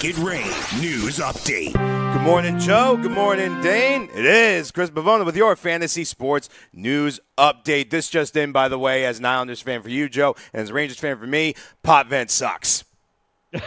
Make it rain. News update. Good morning, Joe. Good morning, Dane. It is Chris Bavona with your fantasy sports news update. This just in, by the way, as an Islanders fan for you, Joe, and as a Rangers fan for me, Potvin sucks.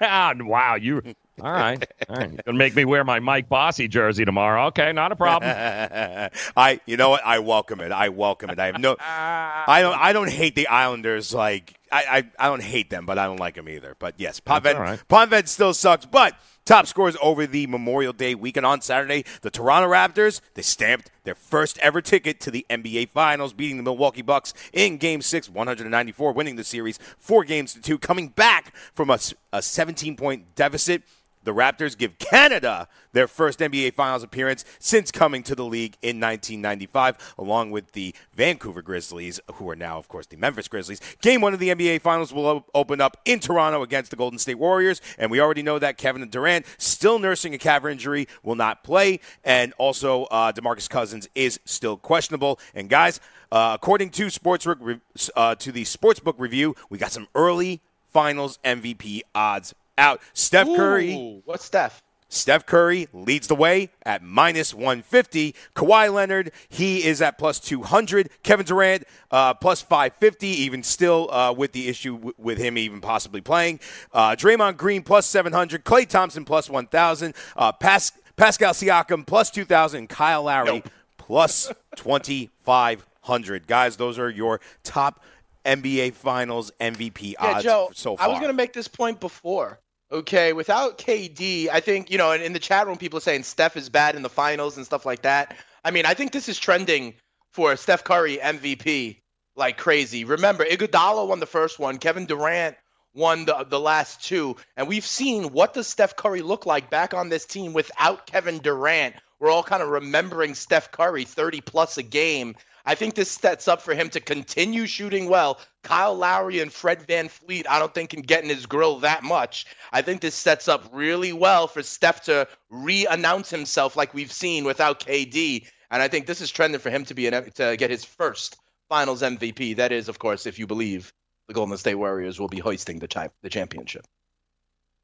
wow, you. All right, all right. Gonna make me wear my Mike Bossy jersey tomorrow. Okay, not a problem. I, you know what? I welcome it. I welcome it. I have no. I don't. I don't hate the Islanders. Like I, I, I don't hate them, but I don't like them either. But yes, Potvin, right. Still sucks. But top scores over the Memorial Day weekend on Saturday. The Toronto Raptors they stamped their first ever ticket to the NBA Finals, beating the Milwaukee Bucks in Game Six, 194, winning the series four games to two, coming back from a, a 17 point deficit. The Raptors give Canada their first NBA Finals appearance since coming to the league in 1995, along with the Vancouver Grizzlies, who are now, of course, the Memphis Grizzlies. Game one of the NBA Finals will open up in Toronto against the Golden State Warriors, and we already know that Kevin Durant, still nursing a calf injury, will not play, and also uh, DeMarcus Cousins is still questionable. And guys, uh, according to Sportsbook, uh, to the Sportsbook review, we got some early Finals MVP odds out. Steph Curry. Ooh, what's Steph? Steph Curry leads the way at minus 150. Kawhi Leonard, he is at plus 200. Kevin Durant, uh, plus 550, even still uh, with the issue w- with him even possibly playing. Uh, Draymond Green, plus 700. Klay Thompson, plus 1,000. Uh, Pas- Pascal Siakam, plus 2,000. Kyle Lowry, Nope. plus 2,500. Guys, those are your top NBA Finals MVP Yeah, odds Joe. so far. I was going to make this point before. Okay, without KD, I think you know, and in the chat room, people are saying Steph is bad in the finals and stuff like that. I mean, I think this is trending for Steph Curry MVP like crazy. Remember, Iguodala won the first one. Kevin Durant won the the last two, and we've seen what does Steph Curry look like back on this team without Kevin Durant. We're all kind of remembering Steph Curry 30 plus a game. I think this sets up for him to continue shooting well. Kyle Lowry and Fred VanVleet, I don't think can get in his grill that much. I think this sets up really well for Steph to re-announce himself like we've seen without KD. And I think this is trending for him to be an, to get his first Finals MVP. That is, of course, if you believe the Golden State Warriors will be hoisting the chi- the championship.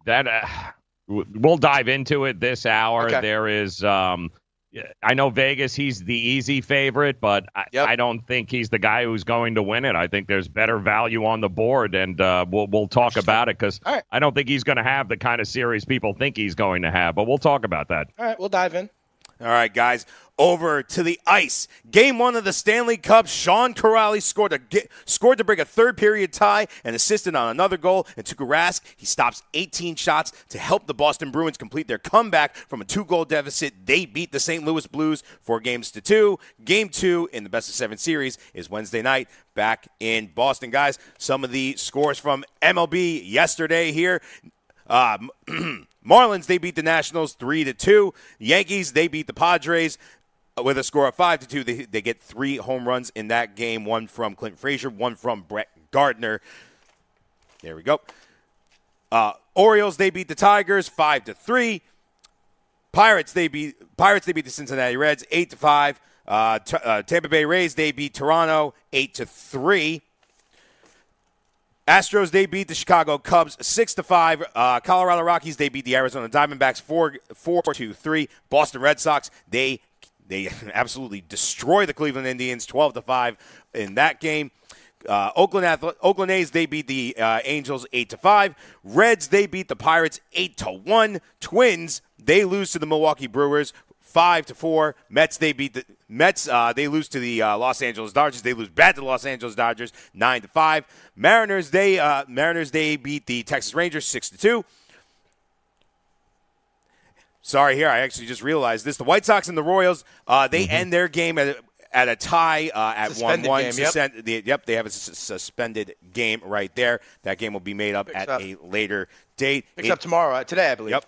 that uh, we'll dive into it this hour. Okay. There is, um, I know Vegas. He's the easy favorite, but I, Yep. I don't think he's the guy who's going to win it. I think there's better value on the board, and uh, we'll we'll talk about it because right. I don't think he's going to have the kind of series people think he's going to have. But we'll talk about that. All right, we'll dive in. All right, guys, over to the ice. Game one of the Stanley Cup. Sean Kuraly scored a ge- scored to break a third period tie and assisted on another goal. And Tuukka Rask he stops 18 shots to help the Boston Bruins complete their comeback from a two goal deficit. They beat the St. Louis Blues four games to two. Game two in the best of seven series is Wednesday night back in Boston, guys. Some of the scores from MLB yesterday here. Uh, Marlins they beat the Nationals three to two. Yankees they beat the Padres with a score of five to two. They, they get three home runs in that game. One from Clint Frazier, one from Brett Gardner. There we go. Uh, Orioles they beat the Tigers five to three. Pirates they beat Pirates they beat the Cincinnati Reds eight to five. Uh, t- uh, Tampa Bay Rays they beat Toronto eight to three. Astros they beat the Chicago Cubs six to five. Uh, Colorado Rockies they beat the Arizona Diamondbacks four four to three. Boston Red Sox they they absolutely destroy the Cleveland Indians twelve to five in that game. Uh, Oakland Oakland A's they beat the uh, Angels eight to five. Reds they beat the Pirates eight to one. Twins they lose to the Milwaukee Brewers five to four. Mets they beat the Mets. Uh, they lose to the uh, Los Angeles Dodgers. They lose bad to the Los Angeles Dodgers nine to five. Mariners they uh, Mariners they beat the Texas Rangers six to two. Sorry, here I actually just realized this. The White Sox and the Royals uh, they end their game at at a tie uh, at one one. yep. Yep, they have a suspended game right there. That game will be made up Picks at up. a later date. Picks up tomorrow, uh, today, I believe. Yep.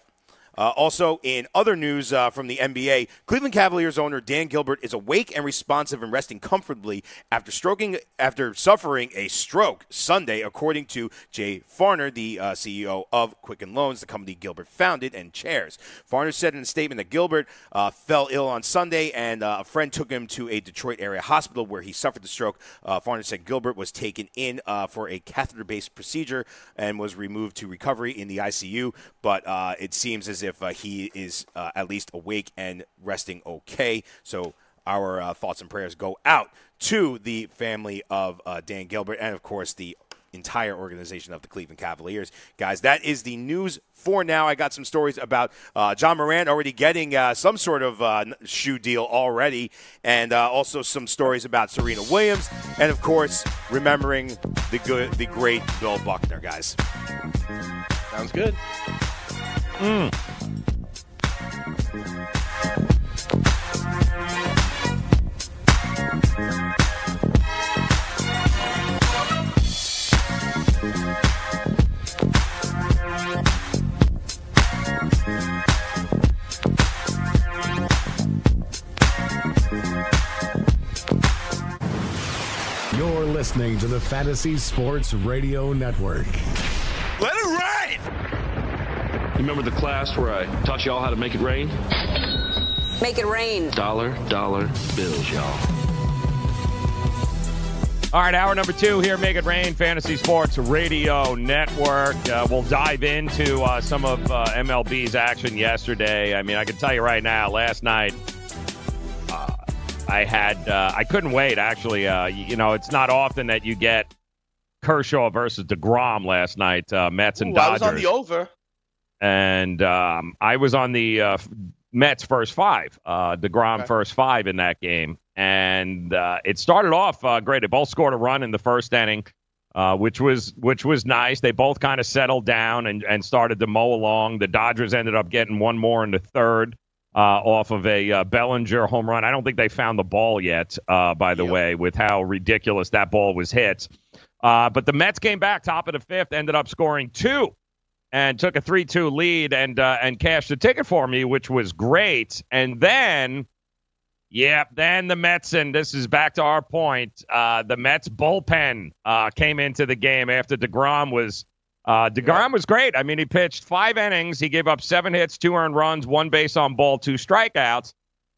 Uh, also, in other news uh, from the NBA, Cleveland Cavaliers owner Dan Gilbert is awake and responsive and resting comfortably after stroking after suffering a stroke Sunday, according to Jay Farner, the uh, CEO of Quicken Loans, the company Gilbert founded and chairs. Farner said in a statement that Gilbert uh, fell ill on Sunday, and uh, a friend took him to a Detroit area hospital where he suffered the stroke. Uh, Farner said Gilbert was taken in for a catheter-based procedure and was removed to recovery in the ICU, but it seems as if uh, he is uh, at least awake and resting okay. So our uh, thoughts and prayers go out to the family of uh, Dan Gilbert and, of course, the entire organization of the Cleveland Cavaliers. Guys, that is the news for now. I got some stories about uh, Ja Morant already getting uh, some sort of uh, shoe deal already, and uh, also some stories about Serena Williams, and of course, remembering the good, the great Bill Buckner, guys. Sounds good. You're listening to the Fantasy Sports Radio Network. Let it ride! You remember the class where I taught y'all how to make it rain? Make it rain. Dollar, dollar bills, y'all. All right, hour number two here, Make It Rain, Fantasy Sports Radio Network. Uh, we'll dive into uh, some of uh, MLB's action yesterday. I mean, I can tell you right now, last night, I had, uh, I couldn't wait, actually. Uh, you, you know, it's not often that you get Kershaw versus DeGrom last night, uh, Mets and Ooh, I was on the over. and um, I was on the uh, Mets first five, uh, Degrom Okay. first five in that game, and uh, it started off uh, great. They both scored a run in the first inning, uh, which was which was nice. They both kind of settled down and, and started to mow along. The Dodgers ended up getting one more in the third. Uh, off of a uh, Bellinger home run. I don't think they found the ball yet, uh, by the Yep. way, with how ridiculous that ball was hit. Uh, but the Mets came back top of the fifth, ended up scoring two and took a 3-2 lead and uh, and cashed the ticket for me, which was great. And then, yeah, then the Mets, and this is back to our point, uh, the Mets bullpen uh, came into the game after DeGrom was uh, DeGrom was great. I mean, he pitched five innings. He gave up seven hits, two earned runs, one base on ball, two strikeouts.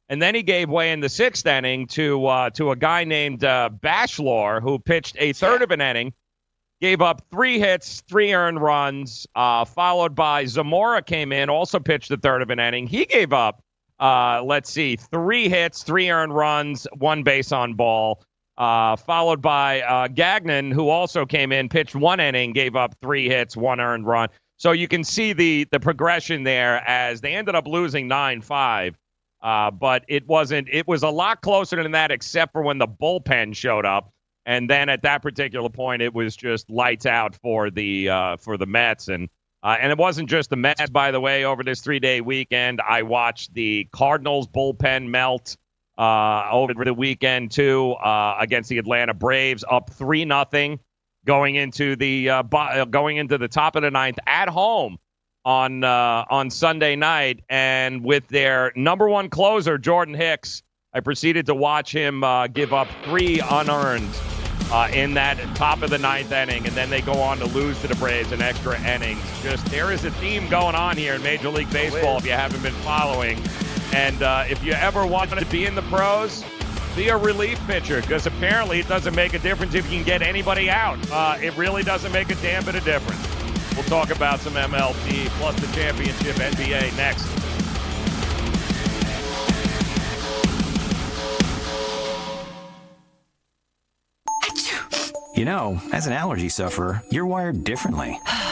And then he gave way in the sixth inning to uh, to a guy named uh, Bashlor, who pitched a third of an inning, gave up three hits, three earned runs, uh, followed by Zamora came in, also pitched the third of an inning. He gave up, uh, let's see, three hits, three earned runs, one base on ball, uh, followed by uh, Gagnon, who also came in, pitched one inning, gave up three hits, one earned run. So you can see the the progression there as they ended up losing nine five. Uh, but it wasn't. It was a lot closer than that, except for when the bullpen showed up, and then at that particular point, it was just lights out for the uh, for the Mets, and uh, and it wasn't just the Mets. By the way, over this three day weekend, I watched the Cardinals bullpen melt uh, over the weekend too uh, against the Atlanta Braves, up three nothing, going into the uh, bo- uh, going into the top of the ninth at home on uh, on Sunday night, and with their number one closer Jordan Hicks, I proceeded to watch him uh, give up three unearned uh, in that top of the ninth inning, and then they go on to lose to the Braves in extra innings. Just there is a theme going on here in Major League Baseball. If you haven't been following, and uh, if you ever wanted to be in the pros. Be a relief pitcher because apparently it doesn't make a difference if you can get anybody out. Uh, it really doesn't make a damn bit of difference. We'll talk about some MLB plus the championship NBA next. You know, as an allergy sufferer, you're wired differently.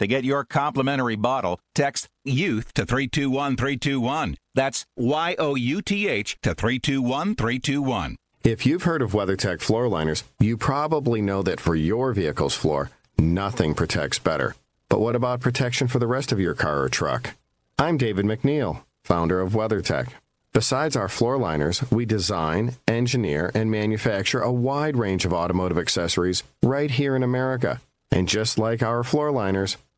To get your complimentary bottle, text YOUTH to 321321. That's Y O U T H to 321321. If you've heard of WeatherTech floor liners, you probably know that for your vehicle's floor, nothing protects better. But what about protection for the rest of your car or truck? I'm David MacNeil, founder of WeatherTech. Besides our floor liners, we design, engineer, and manufacture a wide range of automotive accessories right here in America. And just like our floor liners,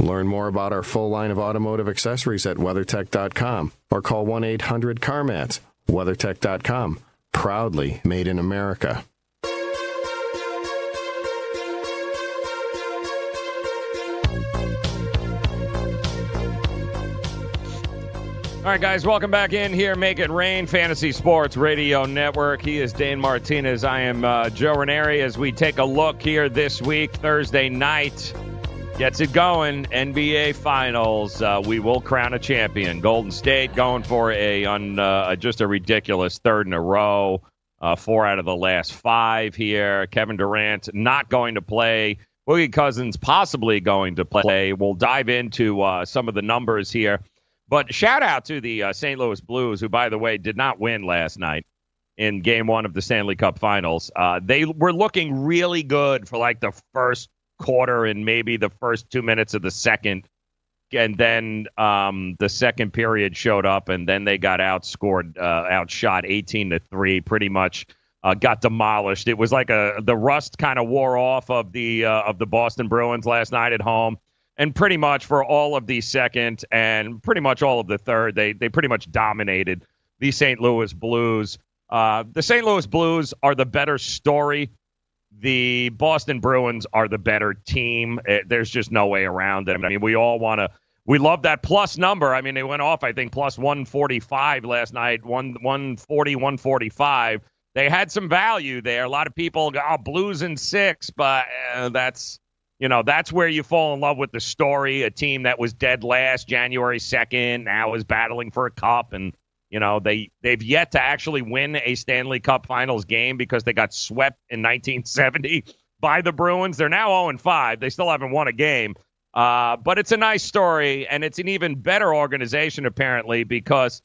Learn more about our full line of automotive accessories at WeatherTech.com or call 1 800 CarMats. WeatherTech.com, proudly made in America. All right, guys, welcome back in here. Make it rain, Fantasy Sports Radio Network. He is Dane Martinez. I am uh, Joe Ranieri. As we take a look here this week, Thursday night, gets it going. NBA Finals. Uh, we will crown a champion. Golden State going for a on uh, just a ridiculous third in a row. Uh, four out of the last five here. Kevin Durant not going to play. Boogie Cousins possibly going to play. We'll dive into uh, some of the numbers here. But shout out to the uh, St. Louis Blues, who, by the way, did not win last night in game one of the Stanley Cup finals. Uh, they were looking really good for like the first quarter and maybe the first two minutes of the second. And then um, the second period showed up, and then they got outscored, uh, outshot 18 to 3, pretty much. Uh, got demolished. It was like a the rust kind of wore off of the uh, of the Boston Bruins last night at home and pretty much for all of the second and pretty much all of the third, they they pretty much dominated the St. Louis Blues. Uh, the St. Louis Blues are the better story. The Boston Bruins are the better team. It, uh, there's just no way around it. I mean, we all want to. We love that plus number. I mean, they went off, I think, plus 145 last night, one 140, 145. They had some value there. A lot of people oh, Blues in six, but uh, that's you know, that's where you fall in love with the story. A team that was dead last January 2nd now is battling for a cup and you know, they they've yet to actually win a Stanley Cup Finals game because they got swept in 1970 by the Bruins. They're now 0 5. They still haven't won a game. Uh, but it's a nice story, and it's an even better organization, apparently, because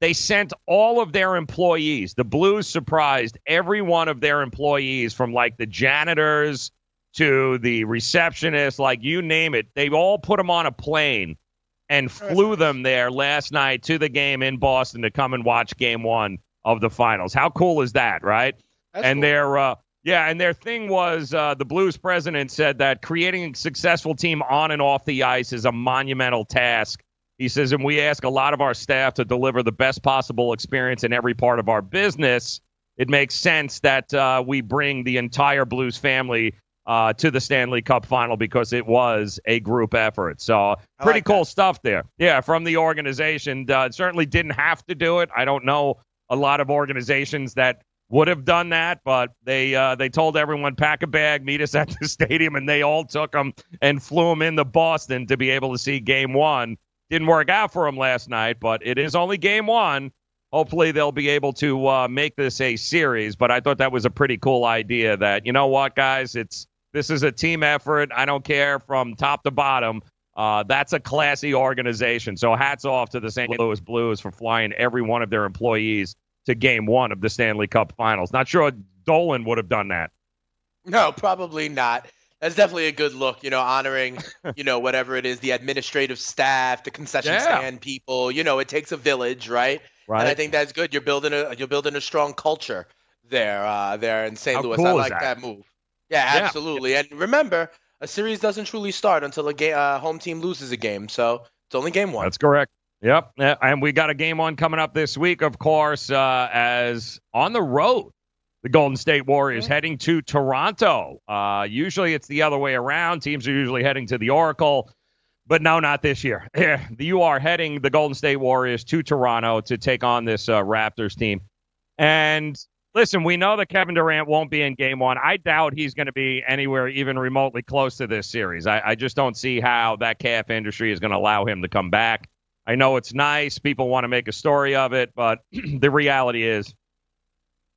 they sent all of their employees. The Blues surprised every one of their employees from like the janitors to the receptionist, like you name it. They all put them on a plane and flew them there last night to the game in Boston to come and watch game one of the finals. How cool is that, right? That's and cool. their uh, yeah, and their thing was uh, the Blues president said that creating a successful team on and off the ice is a monumental task. He says, and we ask a lot of our staff to deliver the best possible experience in every part of our business. It makes sense that uh, we bring the entire Blues family uh, to the Stanley Cup final because it was a group effort. So, pretty like cool stuff there. Yeah, from the organization. Uh, certainly didn't have to do it. I don't know a lot of organizations that would have done that, but they uh, they told everyone pack a bag, meet us at the stadium, and they all took them and flew them into Boston to be able to see Game One. Didn't work out for them last night, but it is only Game One. Hopefully, they'll be able to uh, make this a series. But I thought that was a pretty cool idea. That you know what, guys, it's this is a team effort. I don't care from top to bottom. Uh, that's a classy organization. So hats off to the St. Louis Blues for flying every one of their employees to game one of the Stanley Cup finals. Not sure Dolan would have done that. No, probably not. That's definitely a good look, you know, honoring, you know, whatever it is, the administrative staff, the concession Yeah. stand people. You know, it takes a village, right? Right. And I think that's good. You're building a you're building a strong culture there, uh, there in St. How Louis. cool I like that? that? move. Yeah, Yeah. absolutely. And remember, a series doesn't truly start until a game, uh, home team loses a game. So it's only game one. That's correct. Yep. And we got a game one coming up this week, of course, uh, as on the road. The Golden State Warriors heading to Toronto. Uh, usually it's the other way around. Teams are usually heading to the Oracle, but no, not this year. you are heading the Golden State Warriors to Toronto to take on this uh, Raptors team. And listen, we know that Kevin Durant won't be in game one. I doubt he's going to be anywhere even remotely close to this series. I, I just don't see how that calf industry is going to allow him to come back. I know it's nice. People want to make a story of it, but the reality is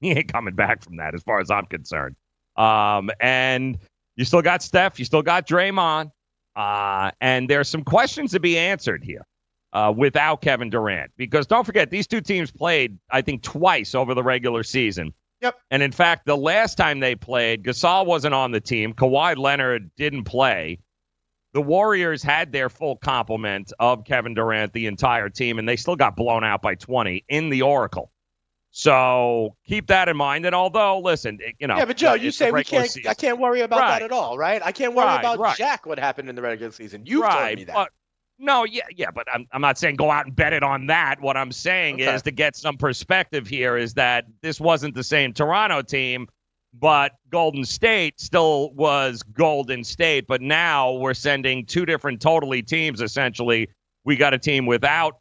he ain't coming back from that as far as I'm concerned. Um, and you still got Steph, you still got Draymond, uh, and there's some questions to be answered here uh, without Kevin Durant. Because don't forget, these two teams played, I think, twice over the regular season. Yep. And in fact, the last time they played, Gasol wasn't on the team. Kawhi Leonard didn't play. The Warriors had their full complement of Kevin Durant, the entire team, and they still got blown out by 20 in the Oracle. So keep that in mind. And although, listen, you know, yeah, but Joe, uh, you say we can't. season. I can't worry about Right. that at all, right? I can't worry Right, about right. Jack. What happened in the regular season? You've told me that. but- no, yeah, yeah, but I'm, I'm not saying go out and bet it on that. What I'm saying Okay. is to get some perspective here is that this wasn't the same Toronto team, but Golden State still was Golden State. But now we're sending two different totally teams essentially. We got a team without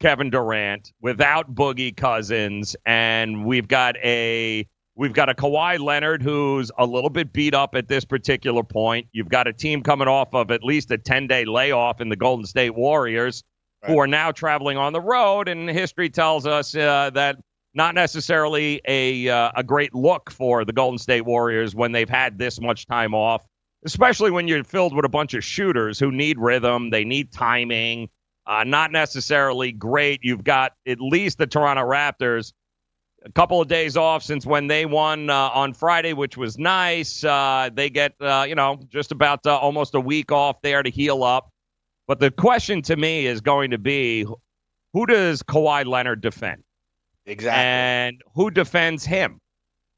Kevin Durant, without Boogie Cousins, and we've got a we've got a Kawhi Leonard who's a little bit beat up at this particular point. You've got a team coming off of at least a 10-day layoff in the Golden State Warriors who are now traveling on the road and history tells us uh, that not necessarily a uh, a great look for the Golden State Warriors when they've had this much time off, especially when you're filled with a bunch of shooters who need rhythm, they need timing. Uh, not necessarily great. You've got at least the Toronto Raptors a couple of days off since when they won uh, on Friday, which was nice. Uh, they get uh, you know just about uh, almost a week off there to heal up. But the question to me is going to be, who does Kawhi Leonard defend? Exactly. And who defends him?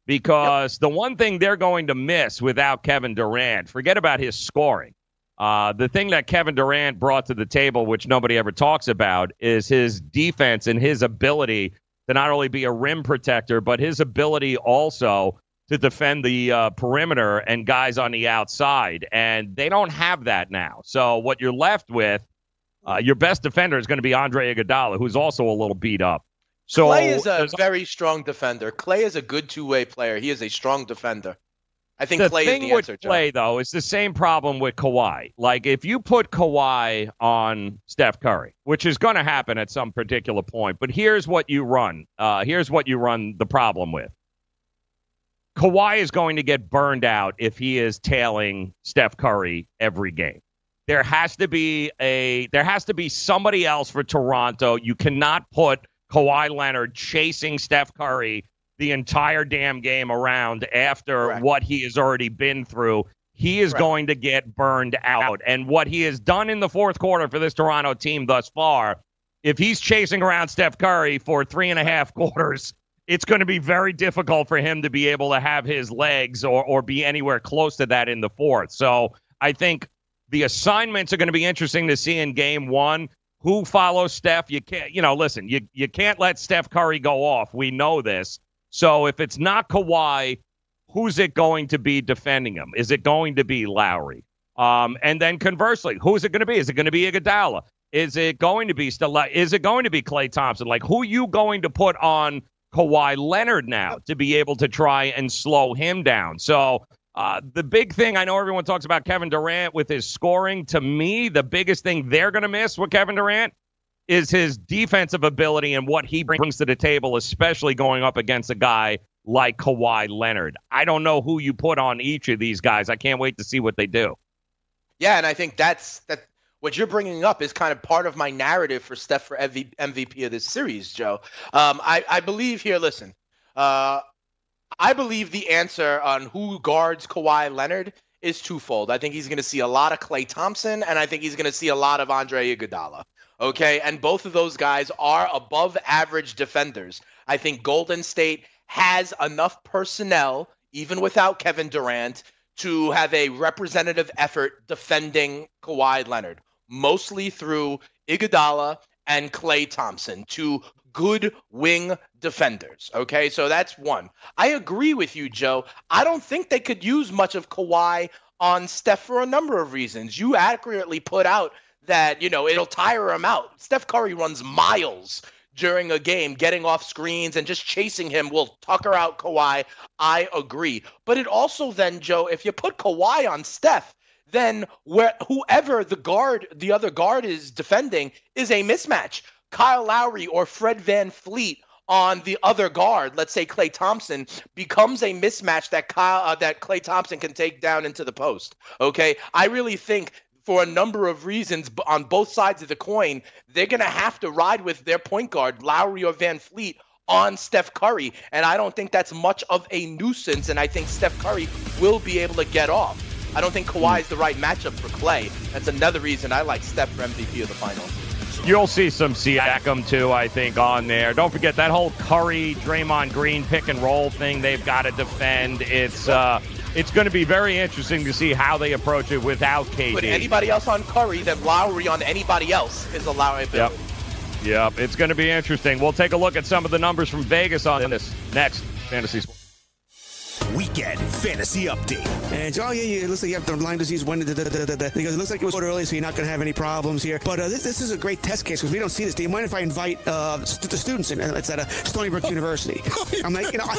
Because the one thing they're going to miss without Kevin Durant, forget about his scoring. Uh, the thing that Kevin Durant brought to the table, which nobody ever talks about, is his defense and his ability to not only be a rim protector, but his ability also to defend the uh, perimeter and guys on the outside. And they don't have that now. So what you're left with, uh, your best defender is going to be Andre Iguodala, who's also a little beat up. So Klay is a very strong defender. Klay is a good two-way player. He is a strong defender. I think the Klay thing is the with answer. Klay, though, is the same problem with Kawhi. Like, if you put Kawhi on Steph Curry, which is going to happen at some particular point, but here's what you run. Uh, here's what you run the problem with. Kawhi is going to get burned out if he is tailing Steph Curry every game. There has to be a there has to be somebody else for Toronto. You cannot put Kawhi Leonard chasing Steph Curry the entire damn game around after what he has already been through. he is going to get burned out. And what he has done in the fourth quarter for this Toronto team thus far, if he's chasing around Steph Curry for three and a half quarters, it's going to be very difficult for him to be able to have his legs or, or be anywhere close to that in the fourth. So I think the assignments are going to be interesting to see in game one. Who follows Steph? You can't, you know, listen, you, you can't let Steph Curry go off. We know this. So if it's not Kawhi, who's it going to be defending him? Is it going to be Lowry? Um, and then conversely, who's it going to be? Is it going to be Iguodala? Is it going to be still? Is it going to be Klay Thompson? Like, who are you going to put on Kawhi Leonard now to be able to try and slow him down? So uh, the big thing I know everyone talks about Kevin Durant with his scoring. To me, the biggest thing they're going to miss with Kevin Durant is his defensive ability and what he brings to the table, especially going up against a guy like Kawhi Leonard. I don't know who you put on each of these guys. I can't wait to see what they do. Yeah, and I think that's that. What you're bringing up is kind of part of my narrative for Steph for MVP of this series, Joe. Um, I, I believe here. Listen, uh, I believe the answer on who guards Kawhi Leonard is twofold. I think he's going to see a lot of Klay Thompson, and I think he's going to see a lot of Andre Iguodala. Okay, and both of those guys are above average defenders. I think Golden State has enough personnel, even without Kevin Durant, to have a representative effort defending Kawhi Leonard mostly through Iguodala and Klay Thompson, two good wing defenders. Okay, so that's one. I agree with you, Joe. I don't think they could use much of Kawhi on Steph for a number of reasons. You accurately put out that, you know, it'll tire him out. Steph Curry runs miles during a game, getting off screens and just chasing him will tucker out Kawhi. I agree. But it also then, Joe, if you put Kawhi on Steph, then where whoever the guard, the other guard is defending is a mismatch. Kyle Lowry or Fred VanVleet on the other guard, let's say Klay Thompson, becomes a mismatch that Kyle uh, that Klay Thompson can take down into the post. Okay, I really think for a number of reasons on both sides of the coin, they're going to have to ride with their point guard, Lowry or VanVleet, on Steph Curry. And I don't think that's much of a nuisance. And I think Steph Curry will be able to get off. I don't think Kawhi is the right matchup for Klay. That's another reason I like Steph for MVP of the finals. You'll see some Siakam too, I think, on there. Don't forget that whole Curry, Draymond Green pick and roll thing they've got to defend. It's uh, it's going to be very interesting to see how they approach it without KD. Put anybody else on Curry, then Lowry on anybody else is a Lowry ability. Yep. Yep, it's going to be interesting. We'll take a look at some of the numbers from Vegas on this next Fantasy Sports. Weekend Fantasy Update. And oh yeah, yeah, it looks like you have the Lyme disease. When because it looks like it was early, so you're not going to have any problems here. But uh, this, this is a great test case because we don't see this. Do you mind if I invite uh, st- the students in? It's at a Stony Brook University. I'm like, you know, I,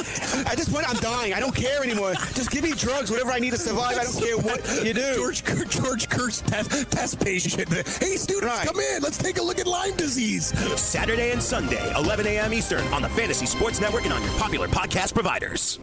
at this point, I'm dying. I don't care anymore. Just give me drugs, whatever I need to survive. I don't care what you do. George George Kurtz test, test patient. Hey, students, right. come in. Let's take a look at Lyme disease. Saturday and Sunday, 11 a.m. Eastern on the Fantasy Sports Network and on your popular podcast providers.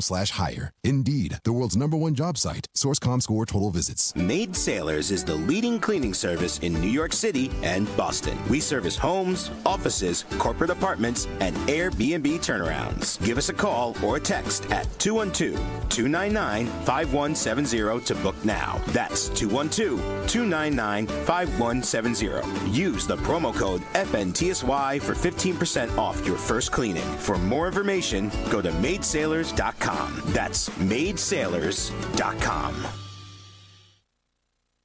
slash hire. Indeed, the world's number one job site. Source.com score total visits. Maid Sailors is the leading cleaning service in New York City and Boston. We service homes, offices, corporate apartments, and Airbnb turnarounds. Give us a call or a text at 212-299-5170 to book now. That's 212-299-5170. Use the promo code FNTSY for 15% off your first cleaning. For more information, go to maidsailors.com. That's maidsailors.com.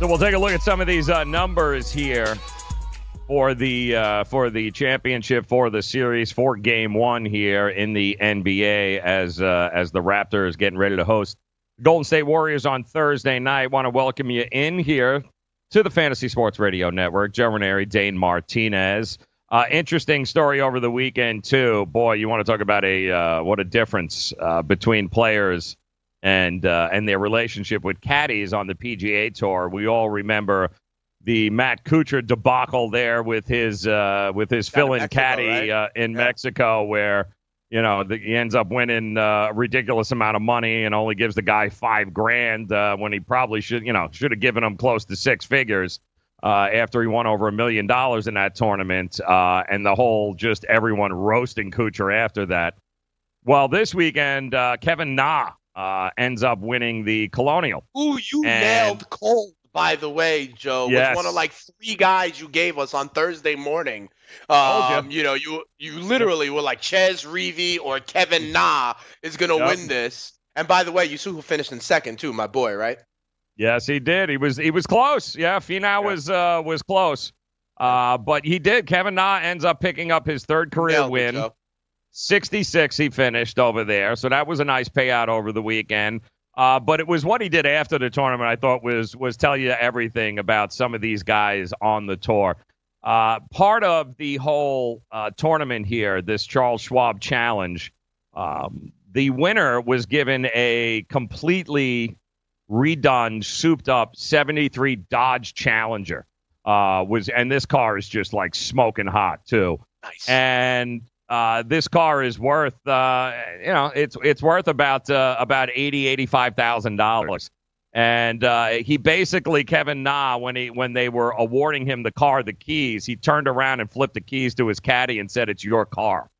So we'll take a look at some of these uh, numbers here for the uh, for the championship for the series for Game One here in the NBA as uh, as the Raptors getting ready to host Golden State Warriors on Thursday night. Want to welcome you in here to the Fantasy Sports Radio Network. Joe Ranieri, Dane Martinez. Uh, interesting story over the weekend too. Boy, you want to talk about a uh, what a difference uh, between players and uh, and their relationship with caddies on the PGA Tour. We all remember the Matt Kuchar debacle there with his uh, with his fill-in caddy right? uh, in Mexico, where you know the, he ends up winning uh, a ridiculous amount of money and only gives the guy five grand uh, when he probably should you know should have given him close to six figures. Uh, after he won over a million dollars in that tournament, uh, and the whole just everyone roasting Kuchar after that. Well, this weekend, uh, Kevin Na uh, ends up winning the Colonial. Ooh, you And- nailed cold, by the way, Joe. Yes. Was one of like three guys you gave us on Thursday morning. Um, you know, you you literally were like Chez Reavie or Kevin Na is gonna Yep. win this. And by the way, you see who finished in second too, my boy, right? Yes, he did. He was he was close. Yeah, Finau was uh, was close. Uh, but he did. Kevin Na ends up picking up his third career win. Joe. 66 he finished over there. So that was a nice payout over the weekend. Uh, but it was what he did after the tournament I thought was was tell you everything about some of these guys on the tour. Uh, part of the whole uh, tournament here, this Charles Schwab Challenge, um, the winner was given a completely redone, souped up 73 Dodge Challenger. Uh, was and this car is just like smoking hot too. Nice. And uh, this car is worth, uh, you know, it's it's worth about uh, about eighty eighty five thousand dollars. And uh, he basically Kevin Na when he when they were awarding him the car, the keys, he turned around and flipped the keys to his caddy and said, "It's your car."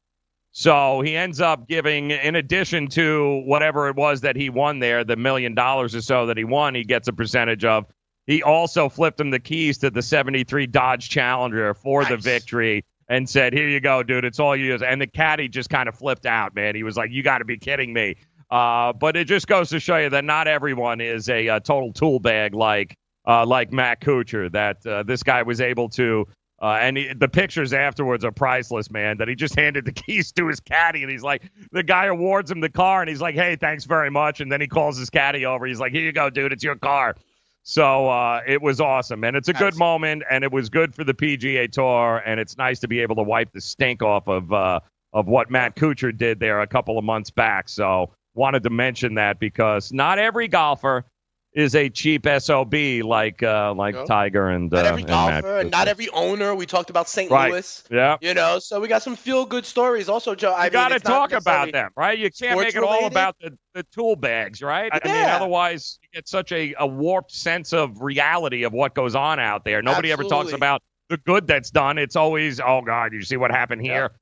So he ends up giving, in addition to whatever it was that he won there, the million dollars or so that he won, he gets a percentage of. He also flipped him the keys to the 73 Dodge Challenger for the victory and said, Here you go, dude. It's all yours. And the caddy just kind of flipped out, man. He was like, You got to be kidding me. Uh, but it just goes to show you that not everyone is a, uh total tool bag like uh, like Matt Kuchar. That uh, this guy was able to, uh, and he, the pictures afterwards are priceless, man. That he just handed the keys to his caddy, and he's like, the guy awards him the car, and he's like, "Hey, thanks very much." And then he calls his caddy over. He's like, "Here you go, dude. It's your car." So uh, it was awesome, and it's a good moment, and it was good for the PGA Tour, and it's nice to be able to wipe the stink off of uh, of what Matt Kuchar did there a couple of months back. So wanted to mention that because not every golfer is a cheap sob like uh, like No. Tiger and Not uh, every golfer, and not every owner. We talked about St. Right. Louis. Yeah. You know, so we got some feel good stories. Also, Joe, I You got to talk about them, right? You can't make it all about the, the tool bags, right? I mean, Yeah. otherwise you get such a, a warped sense of reality of what goes on out there. Nobody ever talks about the good that's done. It's always, oh God, you see what happened here?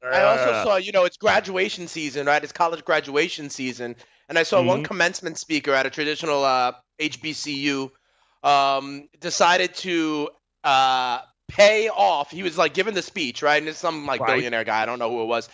I also saw, you know, it's graduation season, right? It's college graduation season, and I saw one Mhm. commencement speaker at a traditional uh, HBCU um, decided to uh, pay off. He was like giving the speech, right? And it's some like Right. billionaire guy. I don't know who it was.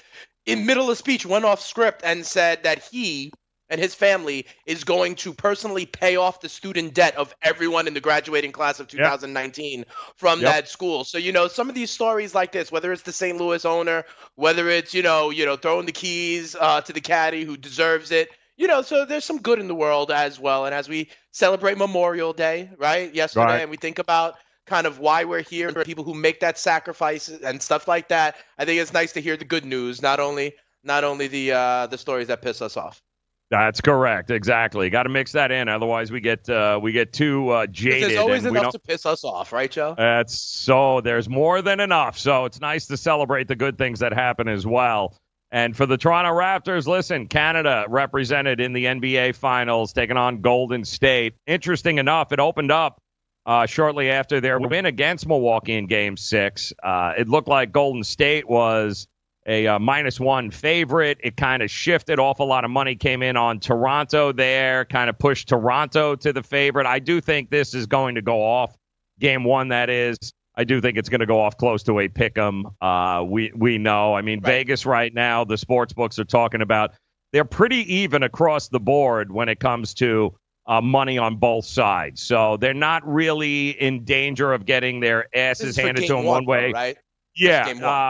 In middle of speech, went off script and said that he and his family is going to personally pay off the student debt of everyone in the graduating class of 2019 from Yep. that school. So you know, some of these stories like this, whether it's the St. Louis owner, whether it's you know, you know, throwing the keys uh, to the caddy who deserves it. You know, so there's some good in the world as well. And as we celebrate Memorial Day, right, yesterday, Right. and we think about kind of why we're here, and people who make that sacrifice and stuff like that. I think it's nice to hear the good news, not only not only the uh, the stories that piss us off. That's correct. Exactly. Got to mix that in, otherwise we get uh, we get too uh, jaded. There's always and we enough to piss us off, right, Joe? That's so there's more than enough. So it's nice to celebrate the good things that happen as well. And for the Toronto Raptors, listen, Canada represented in the NBA Finals, taking on Golden State. Interesting enough, it opened up uh, shortly after their win against Milwaukee in Game Six. Uh, it looked like Golden State was a uh, minus one favorite. It kind of shifted. Awful lot of money came in on Toronto there, kind of pushed Toronto to the favorite. I do think this is going to go off. Game one, that is. I do think it's going to go off close to a pick 'em. Uh, we we know. I mean, Vegas right now, the sports books are talking about they're pretty even across the board when it comes to uh, money on both sides. So they're not really in danger of getting their asses handed to them one, one way. right? Yeah,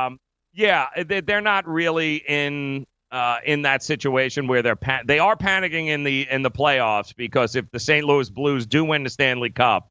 um, yeah, they- they're not really in uh, in that situation where they're pa- they are panicking in the in the playoffs because if the St. Louis Blues do win the Stanley Cup,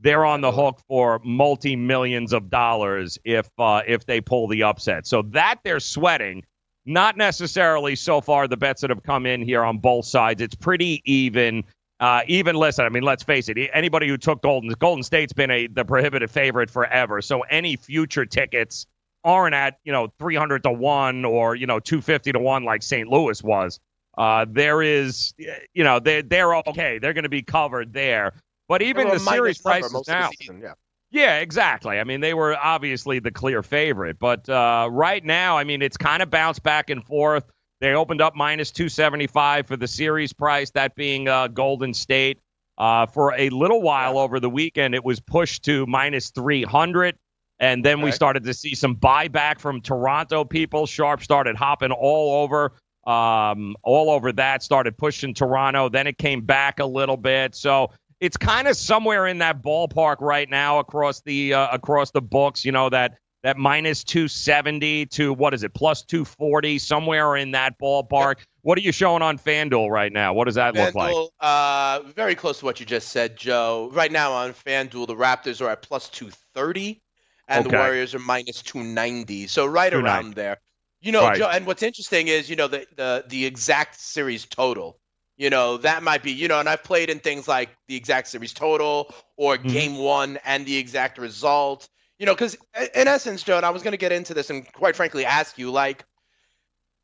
they're on the hook for multi millions of dollars if uh, if they pull the upset. So that they're sweating. Not necessarily so far the bets that have come in here on both sides. It's pretty even. Uh, even listen, I mean, let's face it. Anybody who took Golden Golden State's been a the prohibitive favorite forever. So any future tickets aren't at you know 300 to one or you know 250 to one like St. Louis was. Uh, there is, you know, they they're okay. They're going to be covered there. But even the series prices most of the now. season, yeah. Yeah, exactly. I mean, they were obviously the clear favorite, but uh, right now, I mean, it's kind of bounced back and forth. They opened up minus 275 for the series price, that being uh, Golden State. Uh, for a little while over the weekend, it was pushed to minus 300. And then we started to see some buyback from Toronto people. Sharp started hopping all over, um, all over that. Started pushing Toronto. Then it came back a little bit. So it's kind of somewhere in that ballpark right now across the uh, across the books. You know that that minus two seventy to what is it plus two forty somewhere in that ballpark. What are you showing on FanDuel right now? What does that look like? Uh, very close to what you just said, Joe. Right now on FanDuel, the Raptors are at plus 230, and Okay. the Warriors are minus 290. So right 290. around there. You know, Right. Joe, and what's interesting is, you know, the, the the exact series total. You know, that might be, you know, and I've played in things like the exact series total or Mm-hmm. game one and the exact result. You know, because in essence, Joe, I was going to get into this and quite frankly ask you, like,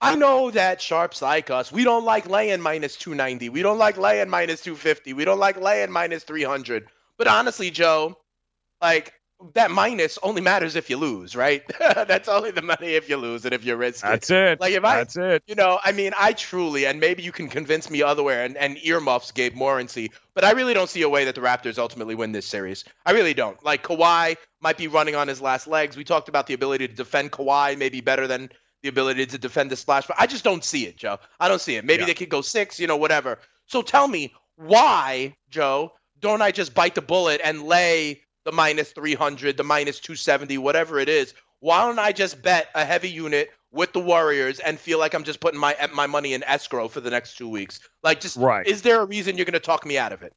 I know that sharps like us, we don't like laying minus 290. We don't like laying minus 250. We don't like laying minus 300. But honestly, Joe, like that minus only matters if you lose, right? That's only the money if you lose and if you risk it. That's it. Like if I, That's it. you know, I mean, I truly, and maybe you can convince me otherwhere, and, and earmuffs gave Morency, but I really don't see a way that the Raptors ultimately win this series. I really don't. Like Kawhi might be running on his last legs. We talked about the ability to defend Kawhi maybe better than the ability to defend the splash, but I just don't see it, Joe. I don't see it. Maybe Yeah. they could go six, you know, whatever. So tell me, why, Joe, don't I just bite the bullet and lay the minus 300, the minus 270, whatever it is? Why don't I just bet a heavy unit with the Warriors and feel like I'm just putting my my money in escrow for the next two weeks? Like, just Right. is there a reason you're going to talk me out of it?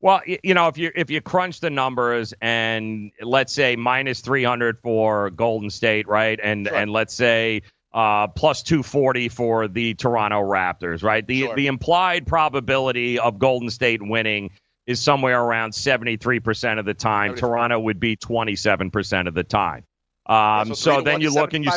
Well, you know, if you if you crunch the numbers and let's say minus 300 for Golden State, right? And Sure. and let's say uh, plus 240 for the Toronto Raptors, right? The Sure. the implied probability of Golden State winning is somewhere around 73% of the time. 73. Toronto would be 27% of the time. Um, So so then you look and you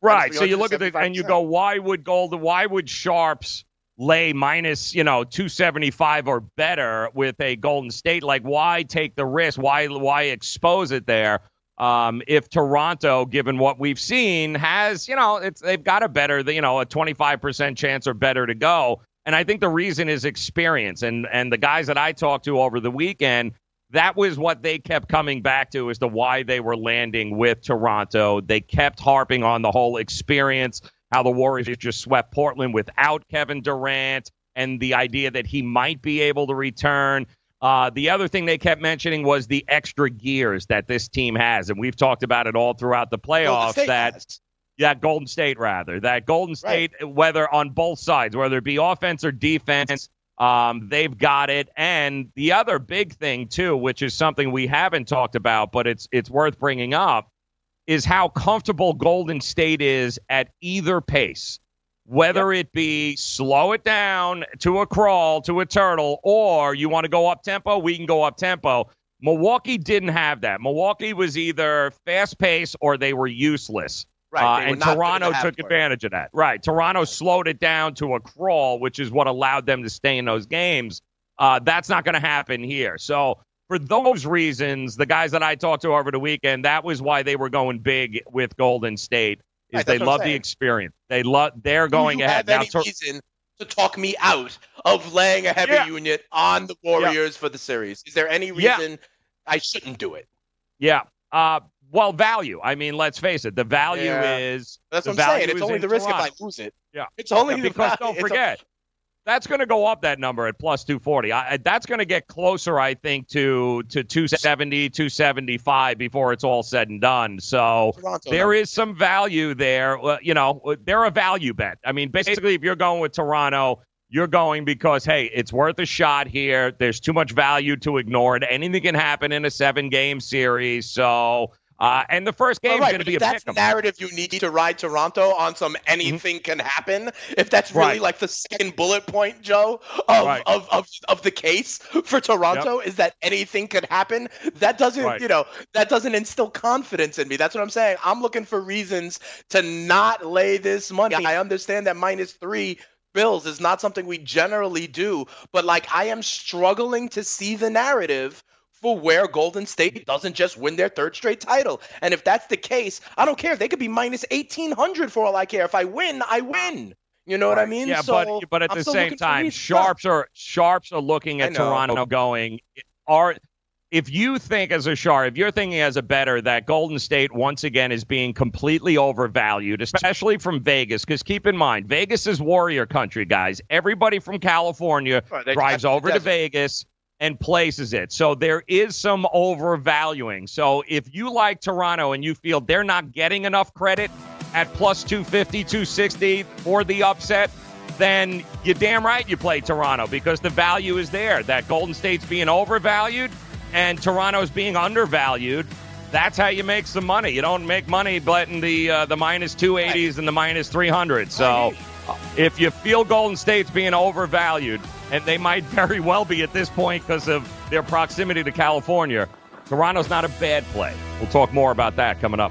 Right. So you look at the and you go, why would Golden? Why would Sharps lay minus, you know, two seventy five or better with a Golden State? Like, why take the risk? Why why expose it there? Um, if Toronto, given what we've seen, has you know, it's they've got a better, you know, a twenty five percent chance or better to go. And I think the reason is experience. And and the guys that I talked to over the weekend, that was what they kept coming back to as to why they were landing with Toronto. They kept harping on the whole experience, how the Warriors just swept Portland without Kevin Durant. and the idea that he might be able to return. Uh, the other thing they kept mentioning was the extra gears that this team has, and we've talked about it all throughout the playoffs. That has. Yeah, Golden State rather that Golden State, whether on both sides, whether it be offense or defense, um, they've got it. And the other big thing too, which is something we haven't talked about, but it's it's worth bringing up, is how comfortable Golden State is at either pace. Whether it be slow it down to a crawl, to a turtle, or you want to go up tempo, we can go up tempo. Milwaukee didn't have that. Milwaukee was either fast pace or they were useless. Right, Uh, and Toronto half took advantage of that. Right. Toronto slowed it down to a crawl, which is what allowed them to stay in those games. Uh, that's not going to happen here. So, for those reasons, the guys that I talked to over the weekend, that was why they were going big with Golden State. Is Right, they that's what I'm love the experience. They love. They're going Do you ahead have any Tor- reason to talk me out of laying a heavy Yeah. unit on the Warriors for the series? Is there any Yeah. reason I shouldn't do it? Yeah. Uh, well, value. I mean, let's face it. The value Yeah. is That's the what I'm saying. It's only the risk Toronto. if I lose it. Yeah, It's only Yeah, the because don't It's a- forget that's going to go up that number at plus 240. I, that's going to get closer, I think, to to 270, 275 before it's all said and done. So Toronto there is some value there. Uh, you know, they're a value bet. I mean, basically, if you're going with Toronto. You're going because, hey, it's worth a shot here. There's too much value to ignore it. Anything can happen in a seven game series. So, uh, and the first game Well, is going to be a that's pick 'em. narrative you need to ride Toronto on some anything can happen. If that's really Mm-hmm. Right. like the second bullet point, Joe, of, Right. of, of, of the case for Toronto is that anything could happen. That doesn't, Right. you know, that doesn't instill confidence in me. That's what I'm saying. I'm looking for reasons to not lay this money. I understand that minus three bills is not something we generally do, but like I am struggling to see the narrative for where Golden State doesn't just win their third straight title. And if that's the case, I don't care. They could be minus 1800 for all I care. If I win, I win. You know what I mean? Yeah, so but but at I'm the same time, reasons. sharps are sharps are looking at. Toronto going are if you think as a sharp, if you're thinking as a better that Golden State once again is being completely overvalued, especially from Vegas, because keep in mind, Vegas is warrior country, guys. Everybody from California Right, drives over to desert. Vegas and places it. So there is some overvaluing. So if you like Toronto and you feel they're not getting enough credit at plus 250, 260 for the upset, then you're damn right you play Toronto because the value is there. That Golden State's being overvalued and Toronto's being undervalued. That's how you make some money. You don't make money betting the uh, the minus 280s and the minus 300s. So if you feel Golden State's being overvalued, and they might very well be at this point because of their proximity to California, Toronto's not a bad play. We'll talk more about that coming up.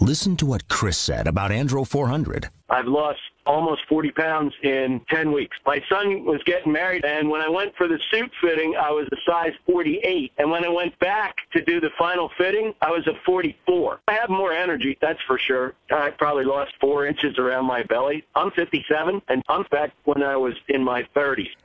Listen to what Chris said about Andro 400. I've lost almost 40 pounds in 10 weeks. My son was getting married, and when I went for the suit fitting, I was a size 48. And when I went back to do the final fitting, I was a 44. I have more energy, that's for sure. I probably lost four inches around my belly. I'm 57, and I'm back when I was in my 30s.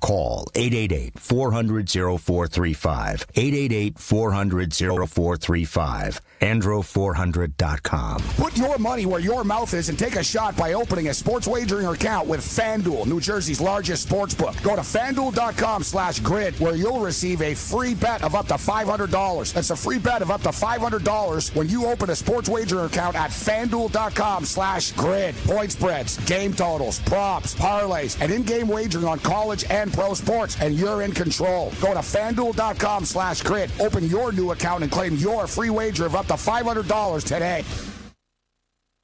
call 888 400 0435. 888 400 0435. Andro400.com. Put your money where your mouth is and take a shot by opening a sports wagering account with FanDuel, New Jersey's largest sports book. Go to fanduel.com slash grid where you'll receive a free bet of up to $500. That's a free bet of up to $500 when you open a sports wagering account at fanduel.com slash grid. Point spreads, game totals, props, parlays, and in-game wagering on college and pro sports, and you're in control. Go to fanduel.com slash grid. Open your new account and claim your free wager of up to $500 today.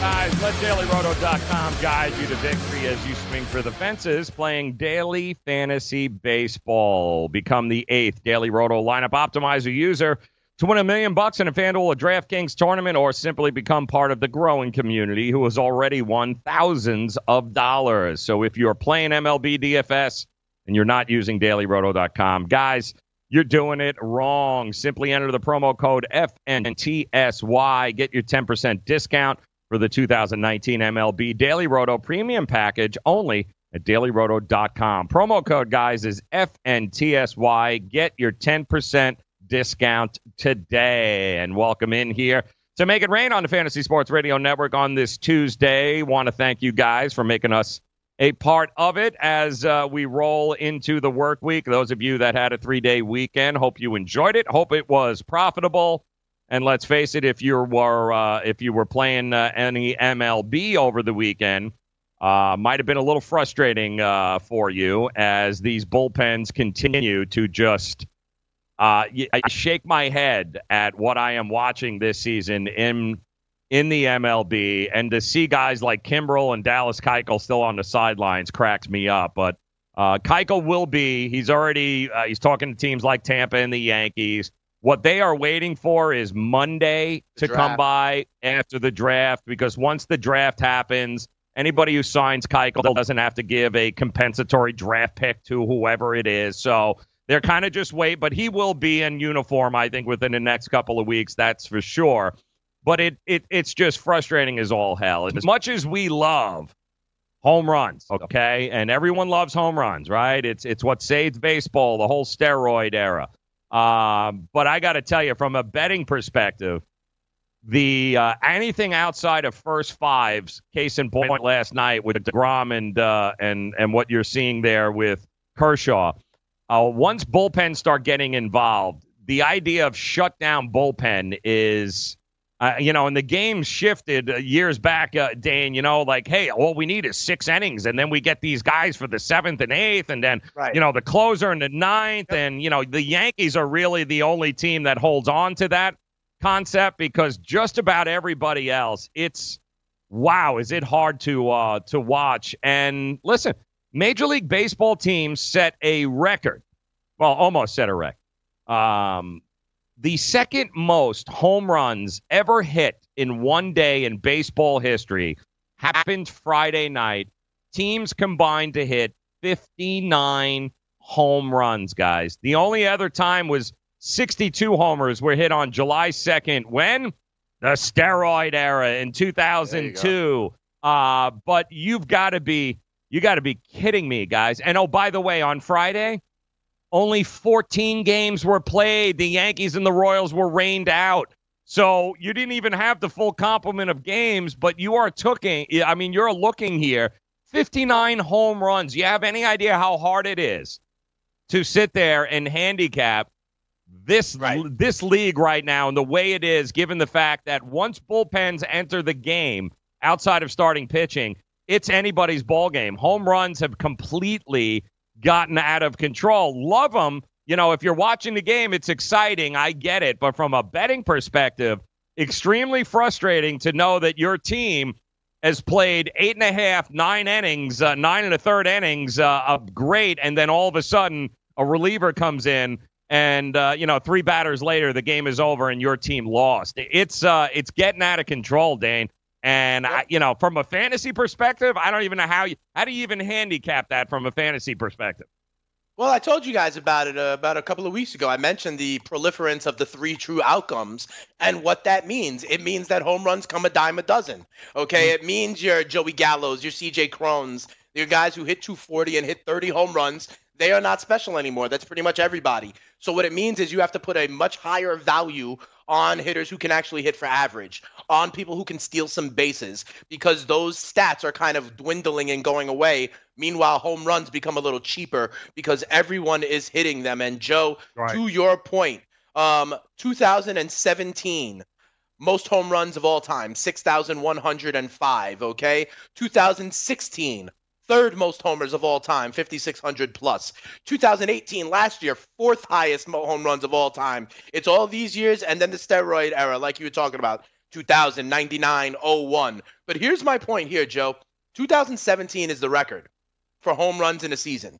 Guys, let dailyroto.com guide you to victory as you swing for the fences playing daily fantasy baseball. Become the eighth Daily Roto lineup optimizer user to win a million bucks in a FanDuel or DraftKings tournament or simply become part of the growing community who has already won thousands of dollars. So if you're playing MLB DFS and you're not using dailyroto.com, guys, you're doing it wrong. Simply enter the promo code FNTSY. Get your 10% discount for the 2019 MLB Daily Roto Premium Package only at dailyroto.com. Promo code, guys, is FNTSY. Get your 10% discount today. And welcome in here to Make It Rain on the Fantasy Sports Radio Network on this Tuesday. Want to thank you guys for making us a part of it as uh, we roll into the work week. Those of you that had a three day weekend, hope you enjoyed it. Hope it was profitable. And let's face it, if you were uh, if you were playing uh, any MLB over the weekend, uh, might have been a little frustrating uh, for you as these bullpens continue to just. Uh, I shake my head at what I am watching this season in in the MLB, and to see guys like Kimbrel and Dallas Keuchel still on the sidelines cracks me up. But uh, Keuchel will be. He's already. Uh, he's talking to teams like Tampa and the Yankees. What they are waiting for is Monday to come by after the draft because once the draft happens, anybody who signs Keuchel doesn't have to give a compensatory draft pick to whoever it is. So they're kind of just wait, but he will be in uniform, I think, within the next couple of weeks. That's for sure. But it, it it's just frustrating as all hell. As much as we love home runs, okay, and everyone loves home runs, right? It's it's what saved baseball, the whole steroid era. Um, but I got to tell you, from a betting perspective, the uh, anything outside of first fives, case in point, last night with Degrom and uh, and and what you're seeing there with Kershaw. Uh, once bullpens start getting involved, the idea of shutdown bullpen is. Uh, you know, and the game shifted uh, years back, uh, Dane. You know, like, hey, all we need is six innings, and then we get these guys for the seventh and eighth, and then Right. you know the closer in the ninth, and you know the Yankees are really the only team that holds on to that concept because just about everybody else, it's wow, is it hard to uh, to watch? And listen, Major League Baseball teams set a record, well, almost set a record. Um, the second most home runs ever hit in one day in baseball history happened Friday night. Teams combined to hit 59 home runs, guys. The only other time was 62 homers were hit on July 2nd when the steroid era in 2002. Uh, but you've got to be you got to be kidding me, guys. And oh, by the way, on Friday, only 14 games were played. The Yankees and the Royals were rained out. So you didn't even have the full complement of games, but you are taking. I mean, you're looking here. 59 home runs. You have any idea how hard it is to sit there and handicap this right. this league right now and the way it is, given the fact that once bullpens enter the game outside of starting pitching, it's anybody's ball game. Home runs have completely gotten out of control. Love them. You know, if you're watching the game, it's exciting. I get it. But from a betting perspective, extremely frustrating to know that your team has played eight and a half, nine innings, uh, nine and a third innings uh, of great, and then all of a sudden a reliever comes in, and uh, you know three batters later the game is over and your team lost. It's uh, it's getting out of control, Dane. And I, you know, from a fantasy perspective, I don't even know how you how do you even handicap that from a fantasy perspective. Well, I told you guys about it uh, about a couple of weeks ago. I mentioned the proliferance of the three true outcomes and what that means. It means that home runs come a dime a dozen. Okay, mm-hmm. it means your Joey Gallos, your CJ Crons, your guys who hit 240 and hit 30 home runs. They are not special anymore. That's pretty much everybody. So what it means is you have to put a much higher value on hitters who can actually hit for average, on people who can steal some bases, because those stats are kind of dwindling and going away. Meanwhile, home runs become a little cheaper because everyone is hitting them. And Joe, right. to your point, um, 2017 most home runs of all time 6105 okay 2016 third most homers of all time, 5,600 plus. 2018, last year, fourth highest home runs of all time. It's all these years and then the steroid era, like you were talking about, 2000, 99, 01. But here's my point here, Joe. 2017 is the record for home runs in a season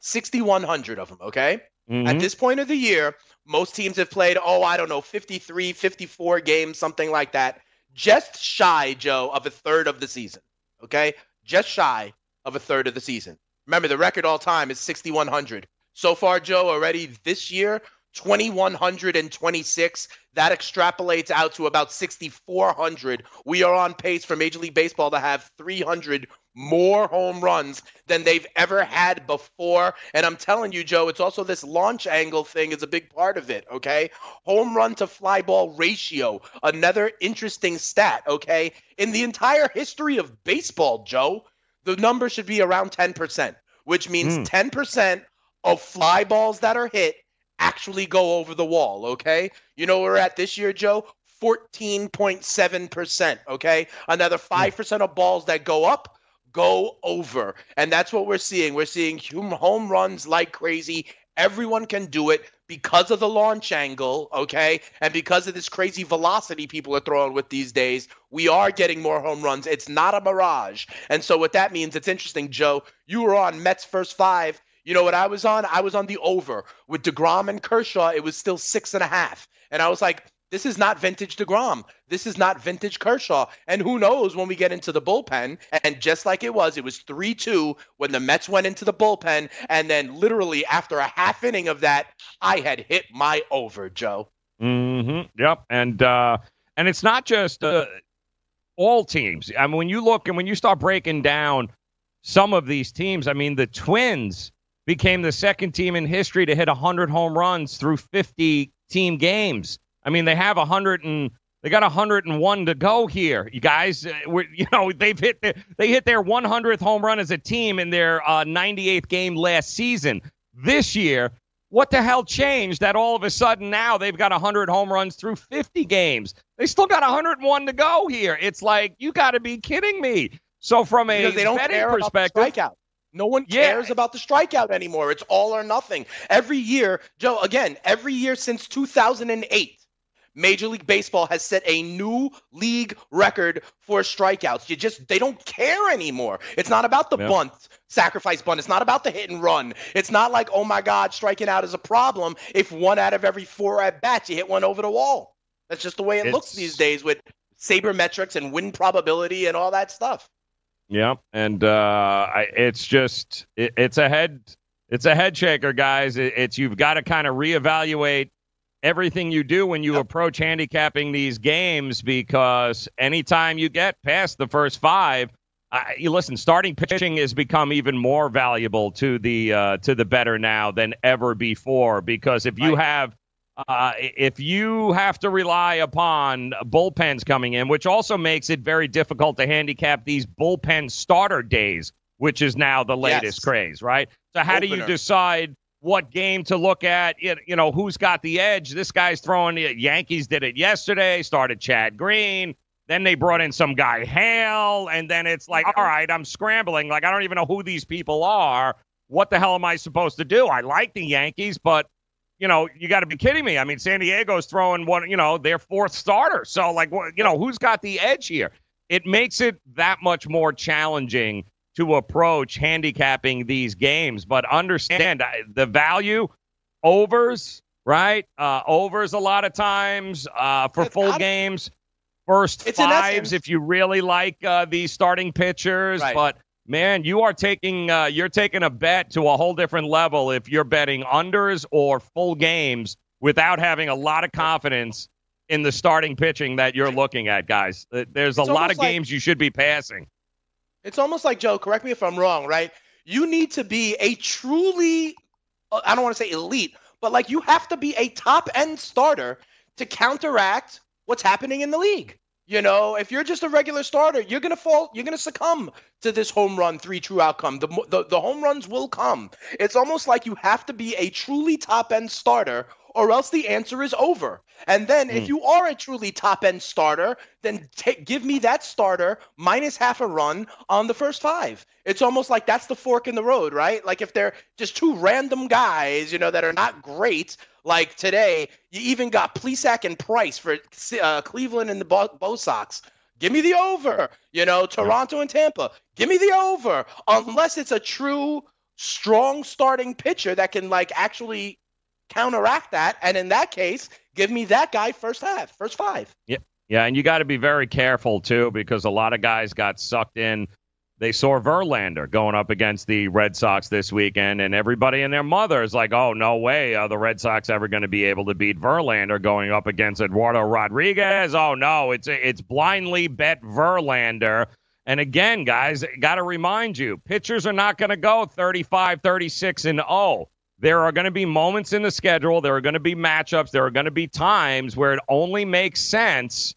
6,100 of them, okay? Mm-hmm. At this point of the year, most teams have played, oh, I don't know, 53, 54 games, something like that. Just shy, Joe, of a third of the season, okay? Just shy of a third of the season. Remember, the record all time is 6,100. So far, Joe, already this year, 2,126. That extrapolates out to about 6,400. We are on pace for Major League Baseball to have 300 more home runs than they've ever had before. And I'm telling you, Joe, it's also this launch angle thing is a big part of it, okay? Home run to fly ball ratio, another interesting stat, okay? In the entire history of baseball, Joe, the number should be around 10%, which means mm. 10% of fly balls that are hit actually go over the wall, okay? You know where we're at this year, Joe? 14.7%, okay? Another 5% of balls that go up go over. And that's what we're seeing. We're seeing home runs like crazy. Everyone can do it because of the launch angle, okay, and because of this crazy velocity people are throwing with these days, we are getting more home runs. It's not a mirage. And so what that means, it's interesting, Joe. You were on Mets first five. You know what I was on? I was on the over. With DeGrom and Kershaw, it was still six and a half. And I was like, this is not vintage DeGrom. This is not vintage Kershaw. And who knows when we get into the bullpen. And just like it was, it was 3 2 when the Mets went into the bullpen. And then literally after a half inning of that, I had hit my over, Joe. Mm-hmm. Yep. And uh, and it's not just uh, all teams. I mean, when you look and when you start breaking down some of these teams, I mean, the Twins became the second team in history to hit 100 home runs through 50 team games. I mean, they have hundred and they got 101 to go here. You guys, uh, you know, they've hit the, they hit their 100th home run as a team in their uh, 98th game last season. This year, what the hell changed that all of a sudden now they've got 100 home runs through 50 games? They still got 101 to go here. It's like you got to be kidding me. So from a because they don't betting perspective, the strikeout. No one cares yeah. about the strikeout anymore. It's all or nothing. Every year, Joe, again, every year since 2008, Major League Baseball has set a new league record for strikeouts. You just they don't care anymore. It's not about the bunt, sacrifice bunt. It's not about the hit and run. It's not like, oh my God, striking out is a problem if one out of every four at bats you hit one over the wall. That's just the way it it's... looks these days with sabermetrics and win probability and all that stuff. Yeah, and uh, I, it's just it, it's a head it's a head shaker, guys. It, it's you've got to kind of reevaluate everything you do when you yep. approach handicapping these games because anytime you get past the first five, uh, you listen. Starting pitching has become even more valuable to the uh, to the better now than ever before because if you right. have uh, if you have to rely upon bullpens coming in, which also makes it very difficult to handicap these bullpen starter days, which is now the latest Yes. craze, right? So how do you decide what game to look at? You you know, who's got the edge? This guy's throwing it. Yankees did it yesterday. Started Chad Green. Then they brought in some guy Hale, and then it's like, all right, I'm scrambling. Like I don't even know who these people are. What the hell am I supposed to do? I like the Yankees, but you know, you got to be kidding me. I mean, San Diego's throwing one, you know, their fourth starter. So, like, you know, who's got the edge here? It makes it that much more challenging to approach handicapping these games. But understand the value overs, right? Uh, overs a lot of times uh, for full games. First fives if you really like uh, these starting pitchers, Right. but man, you are taking uh, you're taking a bet to a whole different level if you're betting unders or full games without having a lot of confidence in the starting pitching that you're looking at, guys. Uh, There's a It's lot of like- games you should be passing. It's almost like Joe. Correct me if I'm wrong, right? You need to be a truly, uh, I don't want to say elite, but like you have to be a top end starter to counteract what's happening in the league. You know, if you're just a regular starter, you're gonna fall. You're gonna succumb to this home run three true outcome. The, the the home runs will come. It's almost like you have to be a truly top end starter, or else the answer is over. And then if Mm. you are a truly top end starter, then take give me that starter minus half a run on the first five. It's almost like that's the fork in the road, right? Like if they're just two random guys, you know, that are not great. Like today, you even got Plesac and Price for uh, Cleveland and the Bo, Bo Sox. Give me the over. You know, Toronto and Tampa. Give me the over. Unless it's a true strong starting pitcher that can like actually counteract that. And in that case, give me that guy first half, first five. Yeah, yeah, and you got to be very careful too because a lot of guys got sucked in. They saw Verlander going up against the Red Sox this weekend, and everybody and their mother is like, "Oh, no way! Are the Red Sox ever going to be able to beat Verlander going up against Eduardo Rodriguez? Oh no, it's it's blindly bet Verlander." And again, guys, got to remind you, pitchers are not going to go 35, 36 and 0. There are going to be moments in the schedule, there are going to be matchups, there are going to be times where it only makes sense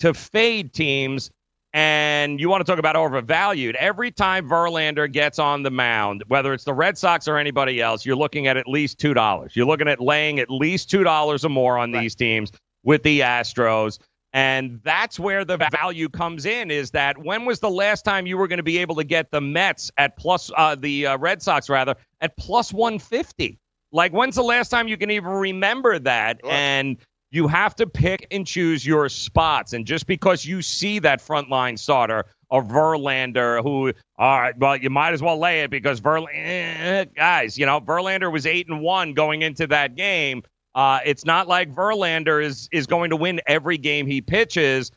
to fade teams. And you want to talk about overvalued. Every time Verlander gets on the mound, whether it's the Red Sox or anybody else, you're looking at at least $2. You're looking at laying at least $2 or more on these teams with the Astros. And that's where the value comes in is that when was the last time you were going to be able to get the Mets at plus, uh, the uh, Red Sox rather, at plus 150? Like, when's the last time you can even remember that? And you have to pick and choose your spots. And just because you see that frontline starter of Verlander, who, all right, well, you might as well lay it because Verlander, guys, you know, Verlander was eight and one going into that game. Uh, it's not like Verlander is is going to win every game he pitches.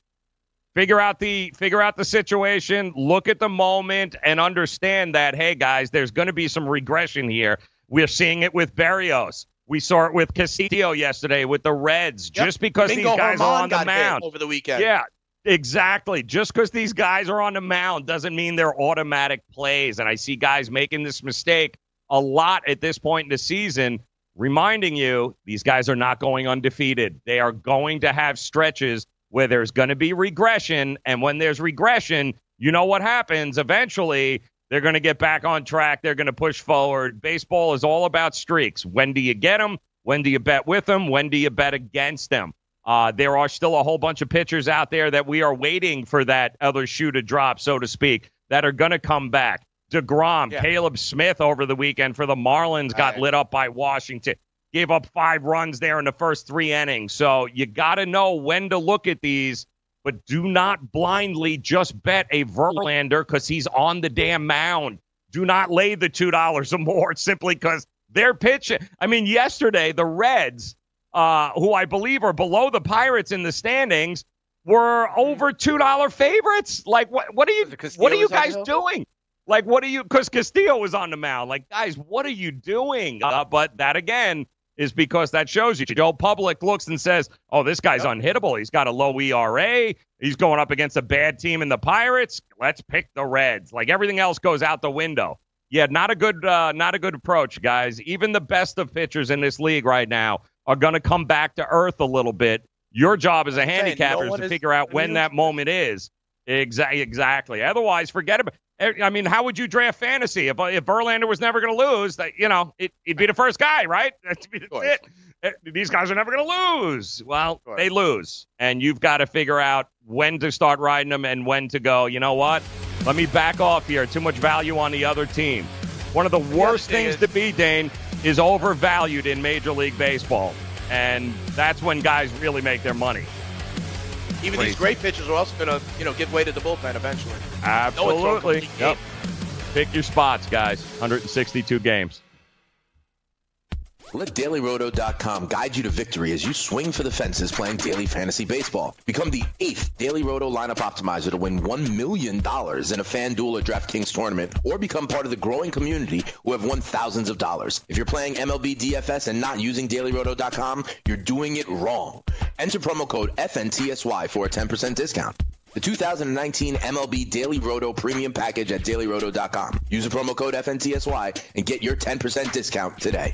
Figure out the figure out the situation, look at the moment, and understand that hey guys, there's going to be some regression here. We're seeing it with Berrios. We saw it with Castillo yesterday with the Reds. Yep. Just because Mingo these guys are on the mound over the weekend. Yeah, exactly. Just because these guys are on the mound doesn't mean they're automatic plays. And I see guys making this mistake a lot at this point in the season, reminding you these guys are not going undefeated. They are going to have stretches where there's going to be regression. And when there's regression, you know what happens. Eventually, they're going to get back on track. They're going to push forward. Baseball is all about streaks. When do you get them? When do you bet with them? When do you bet against them? Uh, there are still a whole bunch of pitchers out there that we are waiting for that other shoe to drop, so to speak, that are going to come back. DeGrom, Caleb Smith over the weekend for the Marlins got lit up by Washington. Gave up five runs there in the first three innings. So you got to know when to look at these, but do not blindly just bet a Verlander because he's on the damn mound. Do not lay the $2 or more simply because they're pitching. I mean, yesterday, the Reds, uh, who I believe are below the Pirates in the standings, were over $2 favorites. Like, what, what are you, what are you was on the guys doing? Like, what are you? Because Castillo was on the mound. Like, guys, what are you doing? Uh, but that again is because that shows you. Joe Public looks and says, "Oh, this guy's unhittable. He's got a low ERA. He's going up against a bad team in the Pirates. Let's pick the Reds." Like everything else goes out the window. Yeah, not a good, uh, not a good approach, guys. Even the best of pitchers in this league right now are going to come back to earth a little bit. Your job as a handicapper no is to figure out when that moment is. Exactly. Exactly. Otherwise, forget about. I mean, how would you draft fantasy if if Verlander was never going to lose? That you know, it, he'd be the first guy, right? That's it. Eh, These guys are never going to lose. Well, they lose, and you've got to figure out when to start riding them and when to go. You know what? Let me back off here. Too much value on the other team. One of the worst things to be, Dane, is overvalued in Major League Baseball, and that's when guys really make their money. Even Crazy. these great pitchers are also going to, you know, give way to the bullpen eventually. Absolutely. complete Yep. Pick your spots, guys. 162 games. Let DailyRoto.com guide you to victory as you swing for the fences playing daily fantasy baseball. Become the eighth Daily Roto lineup optimizer to win $1 million in a FanDuel or DraftKings tournament, or become part of the growing community who have won thousands of dollars. If you're playing MLB DFS and not using DailyRoto.com, you're doing it wrong. Enter promo code FNTSY for a 10% discount. The 2019 MLB Daily Roto Premium Package at DailyRoto.com. Use the promo code FNTSY and get your 10% discount today.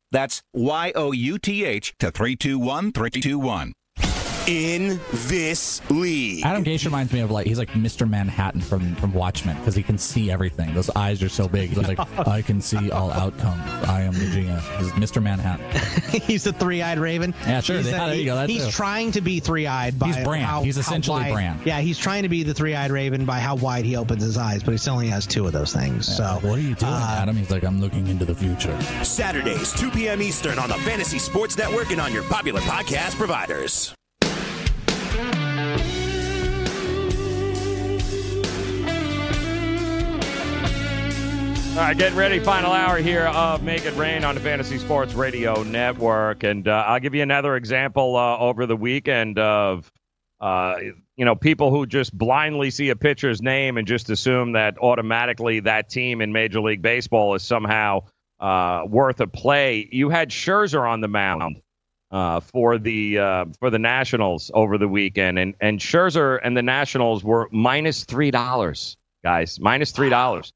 That's Y O U T H to 321321. In this league. Adam Gase reminds me of like he's like Mr. Manhattan from from Watchmen because he can see everything. Those eyes are so big. He's like I can see all outcomes. I am the GM. He's Mr. Manhattan. he's the three-eyed raven. Yeah, sure. He's, They- the- there you go, that he's too. trying to be three-eyed. By He's Bran. how- He's how essentially wide- Bran. Yeah, he's trying to be the three-eyed raven by how wide he opens his eyes, but he still only has two of those things. So what are you doing, uh, Adam? He's like I'm looking into the future. Saturdays, 2 p.m. Eastern on the Fantasy Sports Network and on your popular podcast providers. All right, getting ready. Final hour here of Make It Rain on the Fantasy Sports Radio Network, and uh, I'll give you another example uh, over the weekend of, uh, you know, people who just blindly see a pitcher's name and just assume that automatically that team in Major League Baseball is somehow uh, worth a play. You had Scherzer on the mound uh, for the uh, for the Nationals over the weekend, and and Scherzer and the Nationals were minus three dollars, guys, minus three dollars.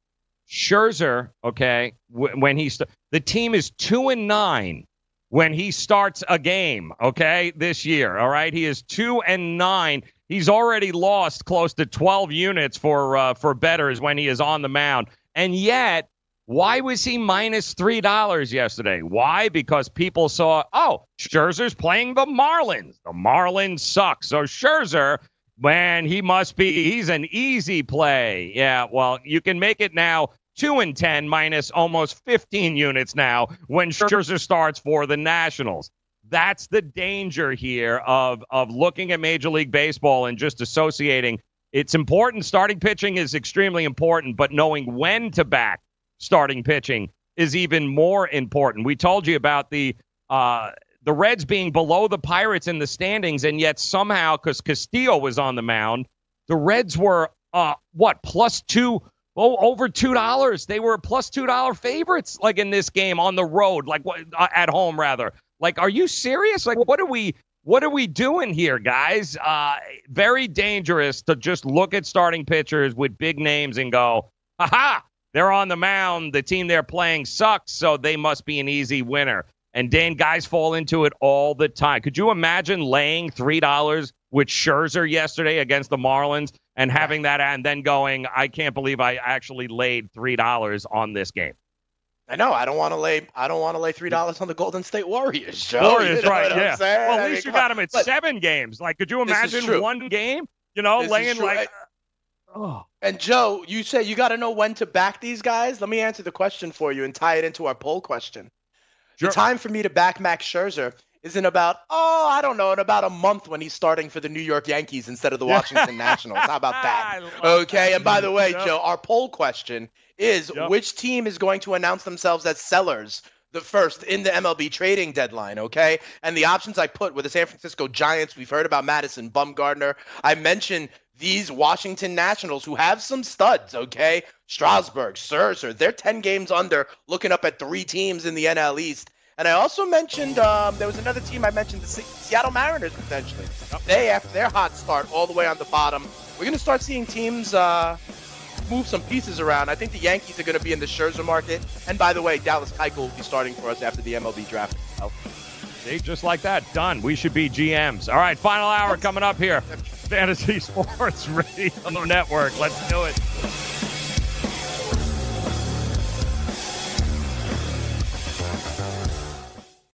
Scherzer, okay, w- when he st- the team is two and nine when he starts a game, okay, this year. All right, he is two and nine. He's already lost close to twelve units for uh, for betters when he is on the mound, and yet. Why was he minus three dollars yesterday? Why? Because people saw, oh, Scherzer's playing the Marlins. The Marlins suck. So Scherzer, man, he must be. He's an easy play. Yeah. Well, you can make it now two and ten minus almost fifteen units now when Scherzer starts for the Nationals. That's the danger here of of looking at Major League Baseball and just associating. It's important. Starting pitching is extremely important, but knowing when to back starting pitching is even more important. We told you about the uh, the Reds being below the Pirates in the standings, and yet somehow, because Castillo was on the mound, the Reds were uh, what plus two, oh over two dollars. They were plus two dollar favorites, like in this game on the road, like what uh, at home rather. Like, are you serious? Like, what are we? what are we doing here, guys? Uh, very dangerous to just look at starting pitchers with big names and go, ha they're on the mound. The team they're playing sucks, so they must be an easy winner. And Dan, guys fall into it all the time. Could you imagine laying three dollars with Scherzer yesterday against the Marlins and having that and then going, I can't believe I actually laid three dollars on this game. I know. I don't want to lay. I don't want to lay three dollars on the Golden State Warriors. Joe. Warriors, You know right? Yeah. Well, I at mean, least you come got them at seven games. Like, could you imagine one game? You know, this is laying true. Like. And Joe, you say you got to know when to back these guys. Let me answer the question for you and tie it into our poll question. The time for me to back Max Scherzer is in about oh I don't know in about a month when he's starting for the New York Yankees instead of the Washington Nationals. How about that? Okay. And by the way, Joe, our poll question is which team is going to announce themselves as sellers the first in the MLB trading deadline, okay? And the options I put were the San Francisco Giants. We've heard about Madison Bumgarner. I mentioned these Washington Nationals who have some studs, okay? Strasburg, Scherzer, they're 10 games under, looking up at three teams in the NL East. And I also mentioned um, there was another team I mentioned, the Seattle Mariners potentially. They, after their hot start, all the way on the bottom. We're going to start seeing teams uh, move some pieces around. I think the Yankees are going to be in the Scherzer market. And by the way, Dallas Keuchel will be starting for us after the MLB draft. See, just like that, done. We should be GMs. All right, final hour coming up here. Fantasy Sports Radio Network. Let's do it.